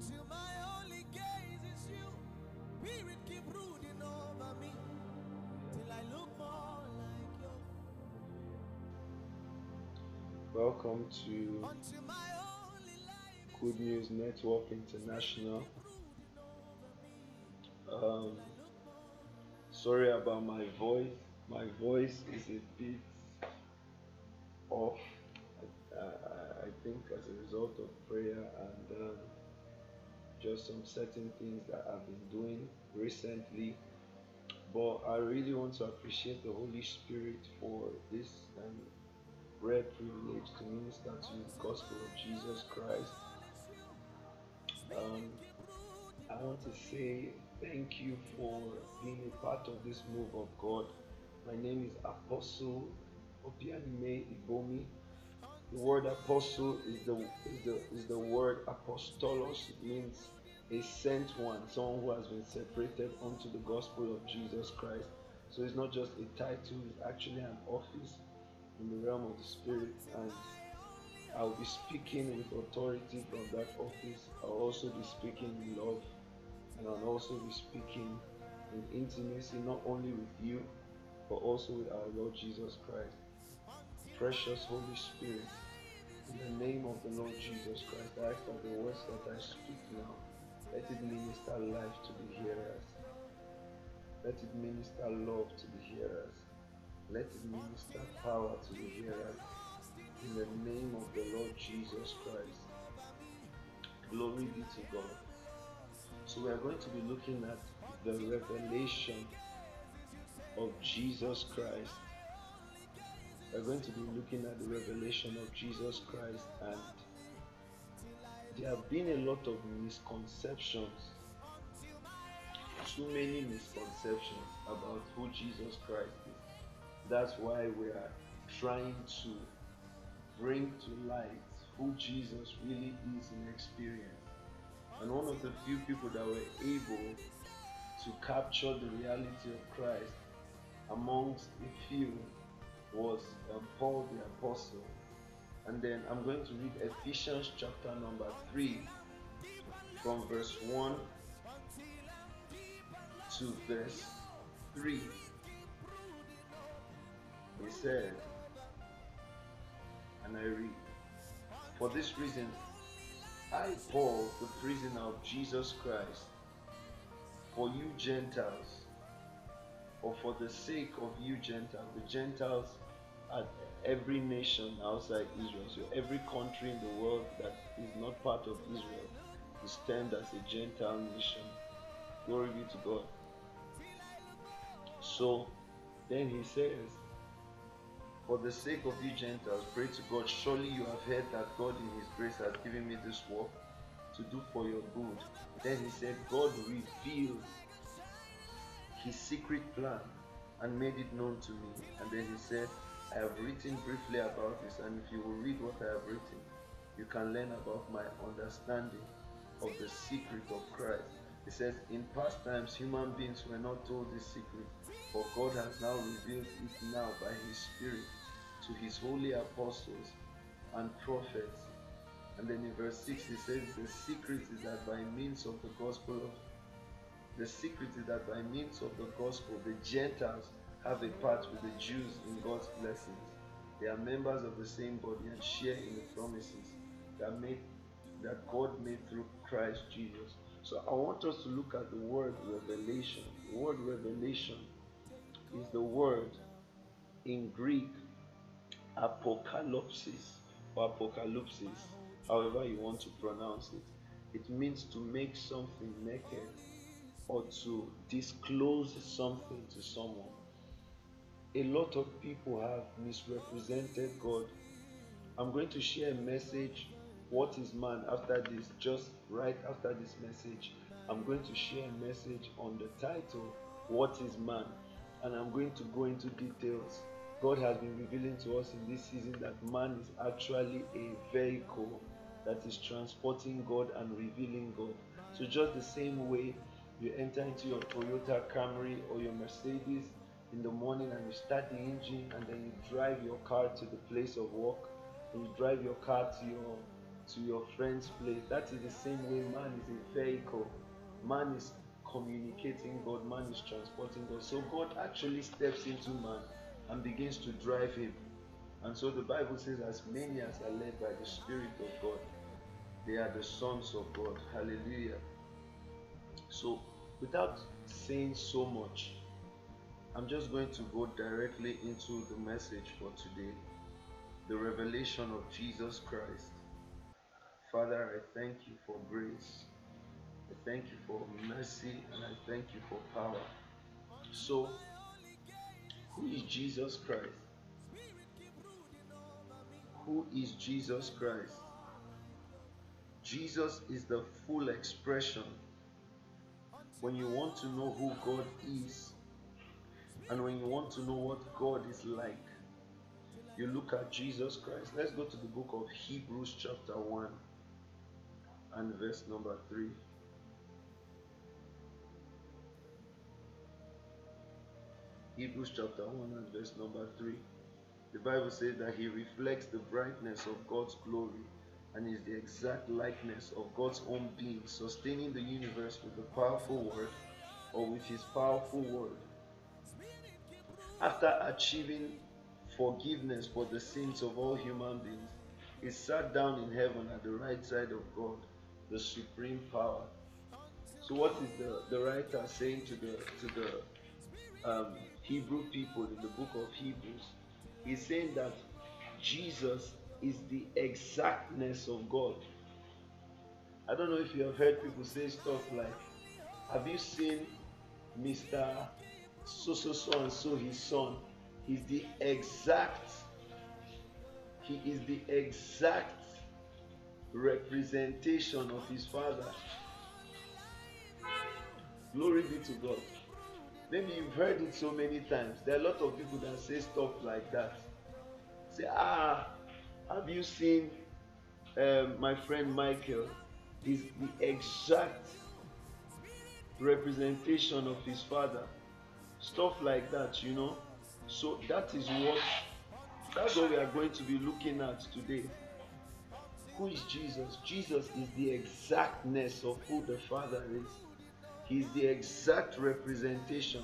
Until my only gaze is you. Spirit keep brooding over me. Till I look more like you. Welcome to Until my only life Good News Network International. brooding over me. Um, sorry about my voice. My voice is a bit off. I, I, I think as a result of prayer and um, just some certain things that I've been doing recently. But I really want to appreciate the Holy Spirit for this um, rare privilege to minister to the gospel of Jesus Christ. Um, I want to say thank you for being a part of this move of God. My name is Apostle Obianime Ibomi. The word apostle is the is the is the word apostolos. It means a sent one, someone who has been separated unto the gospel of Jesus Christ. So it's not just a title, it's actually an office in the realm of the spirit and I'll be speaking with authority from that office. I'll also be speaking in love and I'll also be speaking in intimacy not only with you but also with our Lord Jesus Christ. Precious Holy Spirit, in the name of the Lord Jesus Christ, I ask that the words that I speak now, let it minister life to the hearers. Let it minister love to the hearers. Let it minister power to the hearers. In the name of the Lord Jesus Christ. Glory be to God. So we are going to be looking at the revelation of Jesus Christ. We're going to be looking at the revelation of Jesus Christ and there have been a lot of misconceptions, too many misconceptions about who Jesus Christ is. That's why we are trying to bring to light who Jesus really is in experience. And one of the few people that were able to capture the reality of Christ amongst a few was um, Paul the Apostle. And then I'm going to read Ephesians chapter number 3 from verse 1 to verse 3. He said, and I read, For this reason, I, Paul, the prisoner of Jesus Christ, for you Gentiles, or for the sake of you Gentiles, the Gentiles are every nation outside Israel. So every country in the world that is not part of Israel is termed as a Gentile nation. Glory be to God. So then he says, For the sake of you Gentiles, pray to God. Surely you have heard that God in his grace has given me this work to do for your good. Then he said, God revealed his secret plan and made it known to me. And then he said, I have written briefly about this, and if you will read what I have written, you can learn about my understanding of the secret of Christ. He says, In past times, human beings were not told this secret, but God has now revealed it now by His Spirit to His holy apostles and prophets. And then in verse 6, he says, The secret is that by means of the gospel of the secret is that by means of the gospel, the Gentiles have a part with the Jews in God's blessings. They are members of the same body and share in the promises that made that God made through Christ Jesus. So I want us to look at the word revelation. The word revelation is the word in Greek apocalypsis or apocalypsis, however you want to pronounce it. It means to make something naked or to disclose something to someone. A lot of people have misrepresented God. I'm going to share a message. What is man after this? Just right after this message, I'm going to share a message on the title, What is Man? And I'm going to go into details. God has been revealing to us in this season that man is actually a vehicle that is transporting God and revealing God. So, just the same way you enter into your Toyota Camry or your Mercedes in the morning and you start the engine and then you drive your car to the place of work and you drive your car to your to your friend's place. That is the same way man is a vehicle. Man is communicating God, man is transporting God. So God actually steps into man and begins to drive him. And so the Bible says, as many as are led by the Spirit of God, they are the sons of God. Hallelujah. So, without saying so much, I'm just going to go directly into the message for today the revelation of Jesus Christ. Father, I thank you for grace. I thank you for mercy and I thank you for power. So, who is Jesus Christ? Who is Jesus Christ? Jesus is the full expression. When you want to know who God is, and when you want to know what God is like, you look at Jesus Christ. Let's go to the book of Hebrews, chapter 1, and verse number 3. Hebrews chapter 1 and verse number 3. The Bible says that he reflects the brightness of God's glory and is the exact likeness of God's own being, sustaining the universe with the powerful word or with his powerful word. After achieving forgiveness for the sins of all human beings, he sat down in heaven at the right side of God, the supreme power. So, what is the, the writer saying to the to the um, Hebrew people in the book of Hebrews? He's saying that Jesus is the exactness of God. I don't know if you have heard people say stuff like, Have you seen Mr. So so so and so his son? He's the exact, he is the exact representation of his father. Glory be to God. Maybe you've heard it so many times. There are a lot of people that say stuff like that. Say, ah, have you seen um, my friend Michael? He's the exact representation of his father. Stuff like that, you know. So that is what that's what we are going to be looking at today. Who is Jesus? Jesus is the exactness of who the Father is. He is the exact representation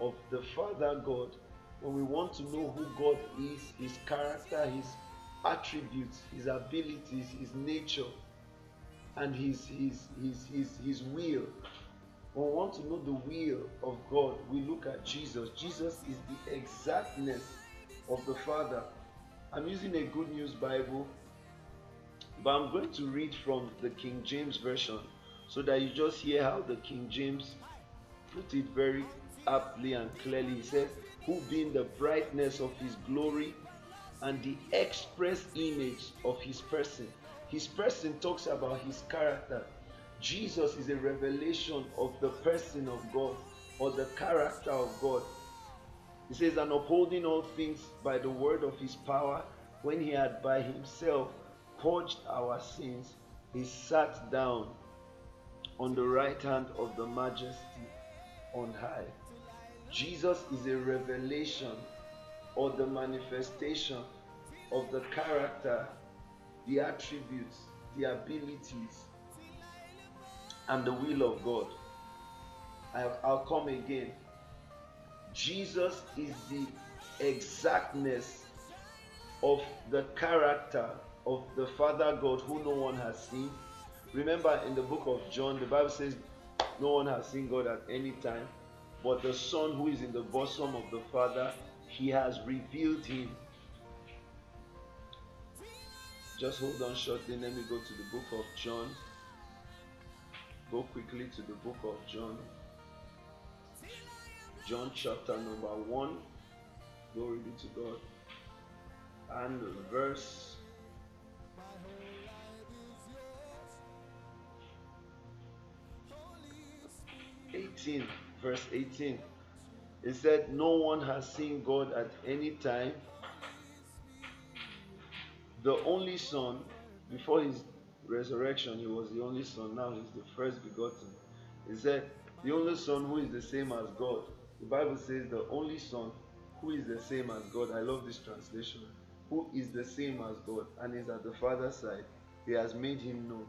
of the Father God. When we want to know who God is, His character, His attributes, His abilities, His nature, and His His His His, his will. When we want to know the will of God, we look at Jesus. Jesus is the exactness of the Father. I'm using a Good News Bible, but I'm going to read from the King James Version so that you just hear how the King James put it very aptly and clearly. He says, Who being the brightness of his glory and the express image of his person. His person talks about his character. Jesus is a revelation of the person of God or the character of God. He says, And upholding all things by the word of his power, when he had by himself purged our sins, he sat down on the right hand of the majesty on high. Jesus is a revelation or the manifestation of the character, the attributes, the abilities, and the will of God. I'll come again. Jesus is the exactness of the character of the Father God who no one has seen. Remember in the book of John, the Bible says no one has seen God at any time, but the Son who is in the bosom of the Father, he has revealed him. Just hold on shortly. Let me go to the book of John. Go quickly to the book of John. John chapter number 1. Glory be to God. And verse Eighteen, verse eighteen. It said, No one has seen God at any time. The only Son, before his resurrection, he was the only Son. Now he's the first begotten. He said, The only Son who is the same as God. The Bible says, The only Son who is the same as God. I love this translation. Who is the same as God and is at the Father's side. He has made him known.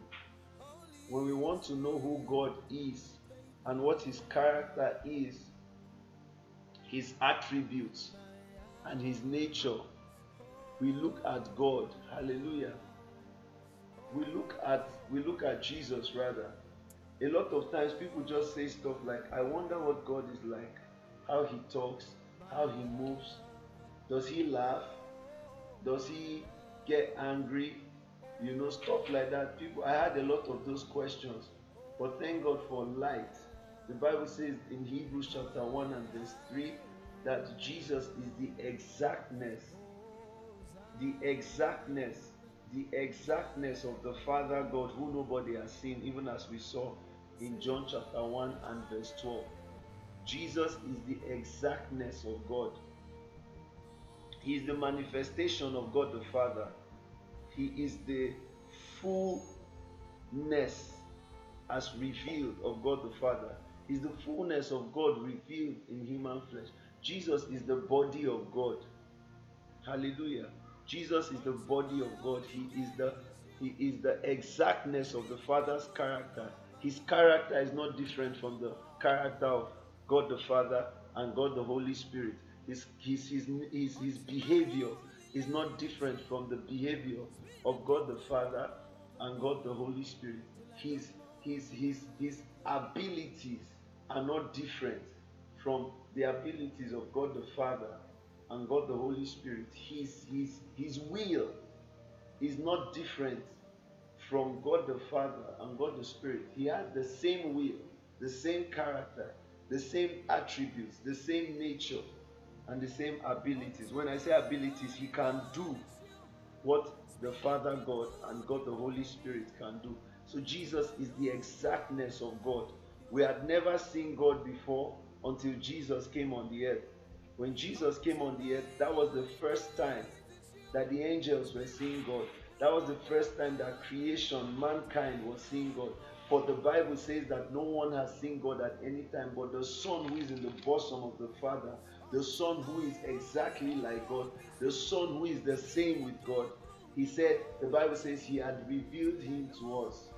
When we want to know who God is and what his character is, his attributes, and his nature, we look at God. Hallelujah. We look at we look at Jesus rather. A lot of times people just say stuff like, I wonder what God is like, how he talks, how he moves. Does he laugh? Does he get angry? You know, stuff like that. People I had a lot of those questions. But thank God for light. The Bible says in Hebrews chapter 1 and verse 3 that Jesus is the exactness, the exactness, the exactness of the Father God who nobody has seen, even as we saw in John chapter 1 and verse 12. Jesus is the exactness of God. He is the manifestation of God the Father. He is the fullness as revealed of God the Father. He's the fullness of God revealed in human flesh. Jesus is the body of God. Hallelujah. Jesus is the body of God. He is the he is the exactness of the Father's character. His character is not different from the character of God the Father and God the Holy Spirit. His, his, his, his, his behavior is not different from the behavior of God the Father and God the Holy Spirit. His, his, his, his abilities are not different from the abilities of God the Father and God the Holy Spirit. His, his, his will is not different from God the Father and God the Spirit. He has the same will, the same character, the same attributes, the same nature, and the same abilities. When I say abilities, He can do what the Father God and God the Holy Spirit can do. So Jesus is the exactness of God. We had never seen God before until Jesus came on the earth. When Jesus came on the earth, that was the first time that the angels were seeing God. That was the first time that creation, mankind was seeing God. For the Bible says that no one has seen God at any time, but the Son who is in the bosom of the Father, the Son who is exactly like God, the Son who is the same with God. He said, the Bible says he had revealed him to us.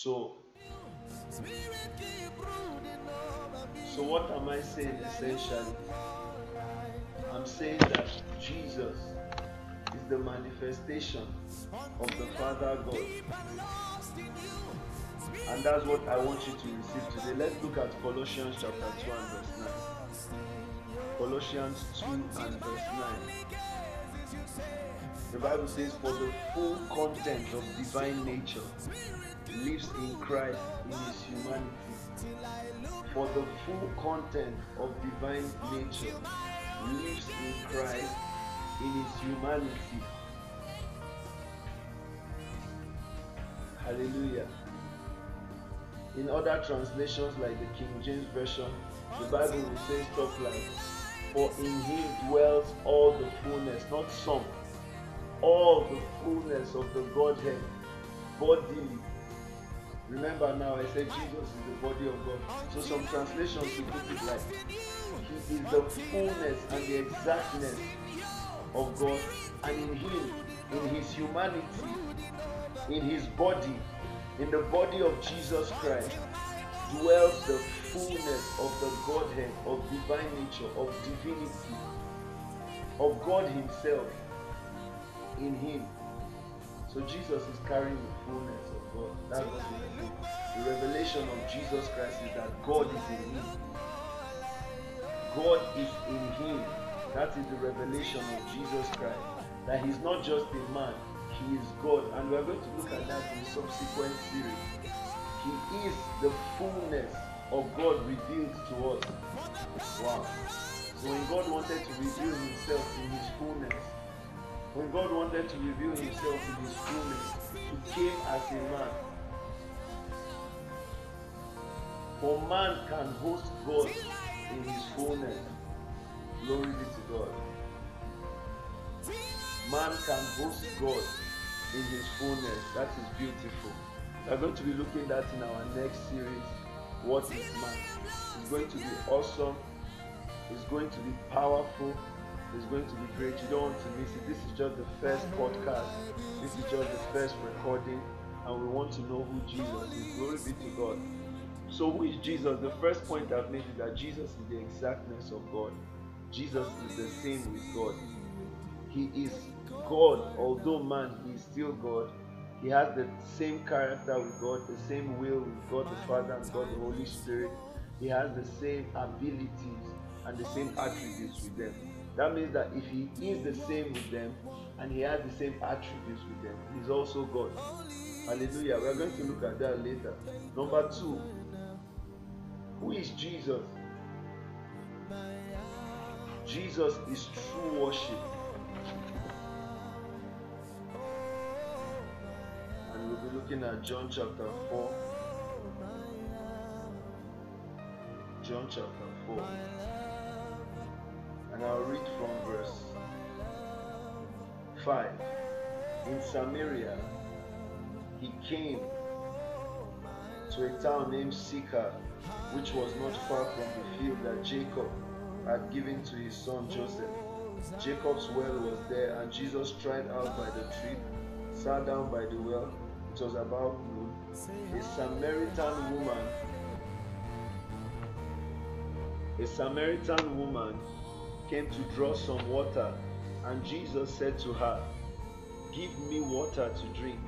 So, so what am I saying essentially? I'm saying that Jesus is the manifestation of the Father God. And that's what I want you to receive today. Let's look at Colossians chapter 2 and verse 9. Colossians 2 and verse 9. The Bible says, For the full content of divine nature lives in Christ in his humanity. For the full content of divine nature lives in Christ in his humanity. Hallelujah. In other translations, like the King James Version, the Bible will say stuff like, For in him dwells all the fullness, not some, all the fullness of the Godhead bodily. Remember now, I said Jesus is the body of God. So some translations will put it like He is the fullness and the exactness of God, and in Him, in His humanity, in His body, in the body of Jesus Christ, dwells the fullness of the Godhead, of divine nature, of divinity, of God Himself in him. So Jesus is carrying the fullness of God. That's what. The revelation of Jesus Christ is that God is in him. God is in him. That is the revelation of Jesus Christ. That he's not just a man, he is God. And we're going to look at that in subsequent series. He is the fullness of God revealed to us. Wow. So when God wanted to reveal himself in his fullness, when God wanted to reveal himself in his fullness, he came as a man. For man can host God in his fullness. Glory be to God. Man can host God in his fullness. That is beautiful. We are going to be looking at in our next series. What is man? It's going to be awesome. It's going to be powerful. It's going to be great. You don't want to miss it. This is just the first podcast. This is just the first recording. And we want to know who Jesus is. Glory be to God. So, who is Jesus? The first point I've made is that Jesus is the exactness of God. Jesus is the same with God. He is God, although man, he is still God. He has the same character with God, the same will with God the Father and God the Holy Spirit. He has the same abilities and the same attributes with them. That means that if he is the same with them and he has the same attributes with them, he's also God. Hallelujah. We're going to look at that later. Number two, who is Jesus? Jesus is true worship. And we'll be looking at John chapter 4. John chapter 4. And I'll read from verse 5. In Samaria, he came to a town named Sychar, which was not far from the field that Jacob had given to his son Joseph. Jacob's well was there, and Jesus tried out by the tree, sat down by the well. It was about noon. A Samaritan woman, a Samaritan woman came to draw some water, and Jesus said to her, Give me water to drink.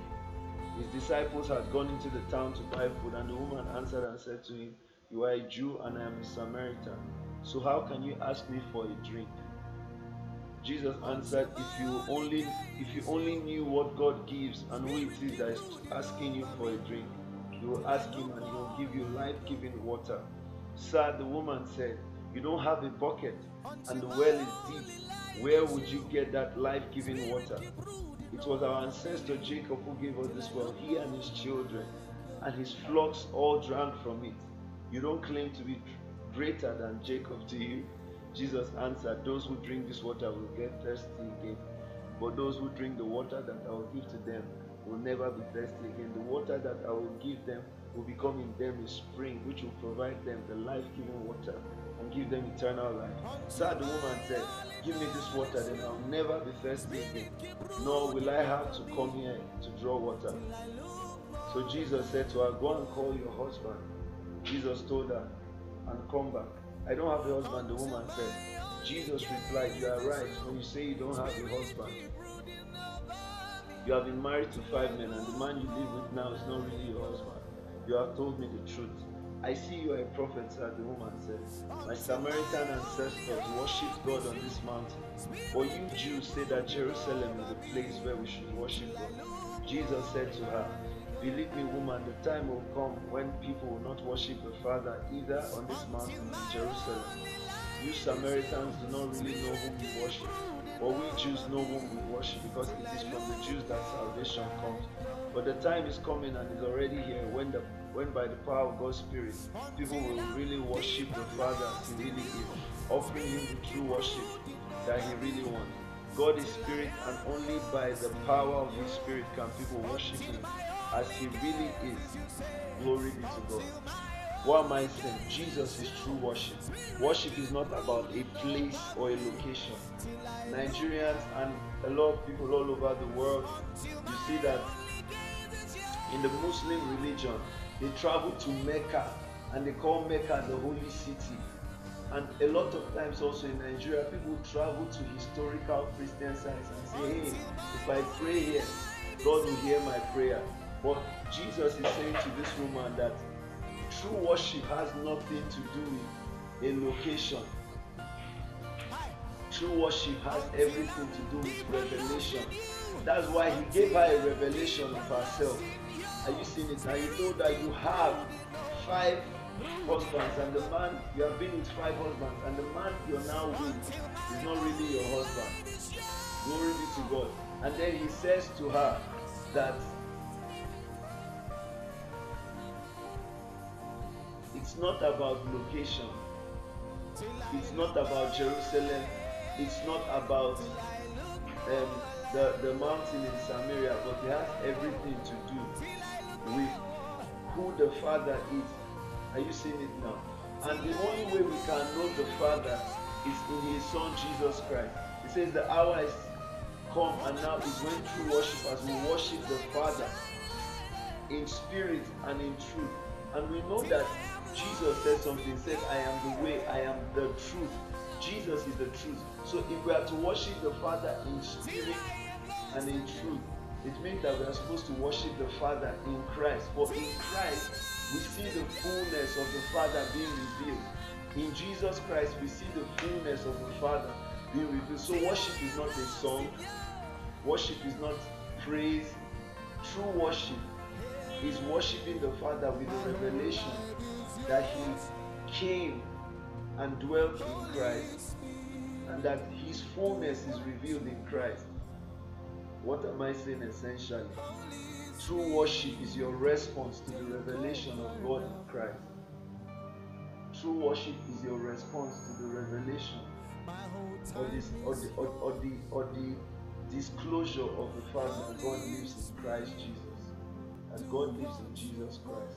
His disciples had gone into the town to buy food, and the woman answered and said to him, You are a Jew, and I am a Samaritan. So how can you ask me for a drink? Jesus answered, If you only if you only knew what God gives and who it is that is asking you for a drink, you will ask him and he will give you life-giving water. Sir, the woman said, You don't have a bucket, and the well is deep. Where would you get that life-giving water? It was our ancestor Jacob who gave us this well, he and his children, and his flocks all drank from it. You don't claim to be greater than Jacob do you? Jesus answered, Those who drink this water will get thirsty again. But those who drink the water that I will give to them will never be thirsty again. The water that I will give them will become in them a spring which will provide them the life giving water and give them eternal life. So the woman said, Give me this water, then I'll never be thirsty again, nor will I have to come here to draw water. So Jesus said to her, Go and call your husband. Jesus told her, And come back. I don't have a husband, the woman said. Jesus replied, You are right when you say you don't have a husband. You have been married to five men, and the man you live with now is not really your husband. You have told me the truth. I see you are a prophet, sir, the woman said. My Samaritan ancestors worshipped God on this mountain. But you Jews say that Jerusalem is a place where we should worship God. Jesus said to her, Believe me, woman, the time will come when people will not worship the Father either on this mountain in Jerusalem. You Samaritans do not really know whom you worship, but we Jews know whom we worship because it is from the Jews that salvation comes. But the time is coming and is already here when the when by the power of God's Spirit people will really worship the Father as He really is, offering Him the true worship that He really wants. God is Spirit, and only by the power of His Spirit can people worship Him as He really is. Glory be to God. What am I saying? Jesus is true worship. Worship is not about a place or a location. Nigerians and a lot of people all over the world, you see that in the Muslim religion, they travel to Mecca and they call Mecca the holy city. And a lot of times also in Nigeria, people travel to historical Christian sites and say, hey, if I pray here, God will hear my prayer. But Jesus is saying to this woman that true worship has nothing to do with a location. True worship has everything to do with revelation. That's why he gave her a revelation of herself. Are you seeing it? Now you know that you have five husbands, and the man you have been with five husbands, and the man you're now with is not really your husband. Glory be to God. And then he says to her that it's not about location, it's not about Jerusalem, it's not about um, the, the mountain in Samaria, but it has everything to do with who the Father is. Are you seeing it now? And the only way we can know the Father is in his son Jesus Christ. He says the hour is come and now is when true worshippers we worship the Father in spirit and in truth. And we know that Jesus said something, said, I am the way, I am the truth. Jesus is the truth. So if we are to worship the Father in spirit and in truth, it means that we are supposed to worship the Father in Christ. For in Christ, we see the fullness of the Father being revealed. In Jesus Christ, we see the fullness of the Father being revealed. So worship is not a song, worship is not praise. True worship is worshiping the Father with the revelation that He came and dwelt in Christ and that His fullness is revealed in Christ. What am I saying essentially? True worship is your response to the revelation of God in Christ. True worship is your response to the revelation or, this, or, the, or, or, the, or the disclosure of the fact that God lives in Christ Jesus. That God lives in Jesus Christ.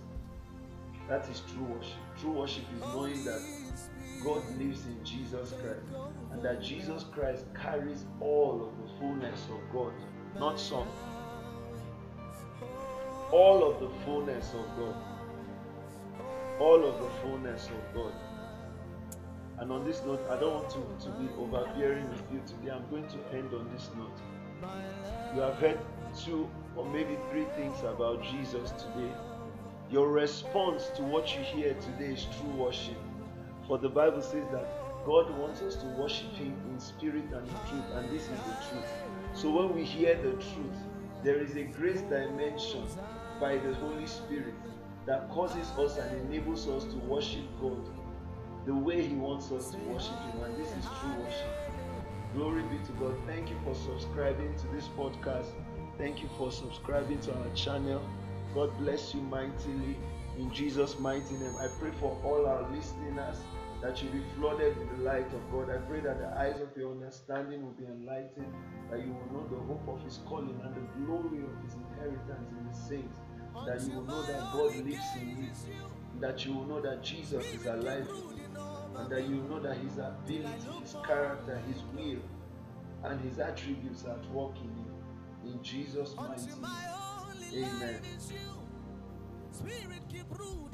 That is true worship. True worship is knowing that God lives in Jesus Christ and that Jesus Christ carries all of the fullness of God, not some. All of the fullness of God. All of the fullness of God. And on this note, I don't want to, to be overbearing with you today. I'm going to end on this note. You have heard two or maybe three things about Jesus today. Your response to what you hear today is true worship. For the Bible says that God wants us to worship Him in spirit and in truth, and this is the truth. So when we hear the truth, there is a grace dimension by the Holy Spirit that causes us and enables us to worship God the way He wants us to worship Him, and this is true worship. Glory be to God. Thank you for subscribing to this podcast. Thank you for subscribing to our channel. God bless you mightily in Jesus' mighty name. I pray for all our listeners that you be flooded with the light of God. I pray that the eyes of your understanding will be enlightened, that you will know the hope of His calling and the glory of His inheritance in the saints, that you will know that God lives in you, that you will know that Jesus is alive and that you will know that His ability, His character, His will, and His attributes are at work in you. In Jesus' mighty name. Amen. Spirit keep rude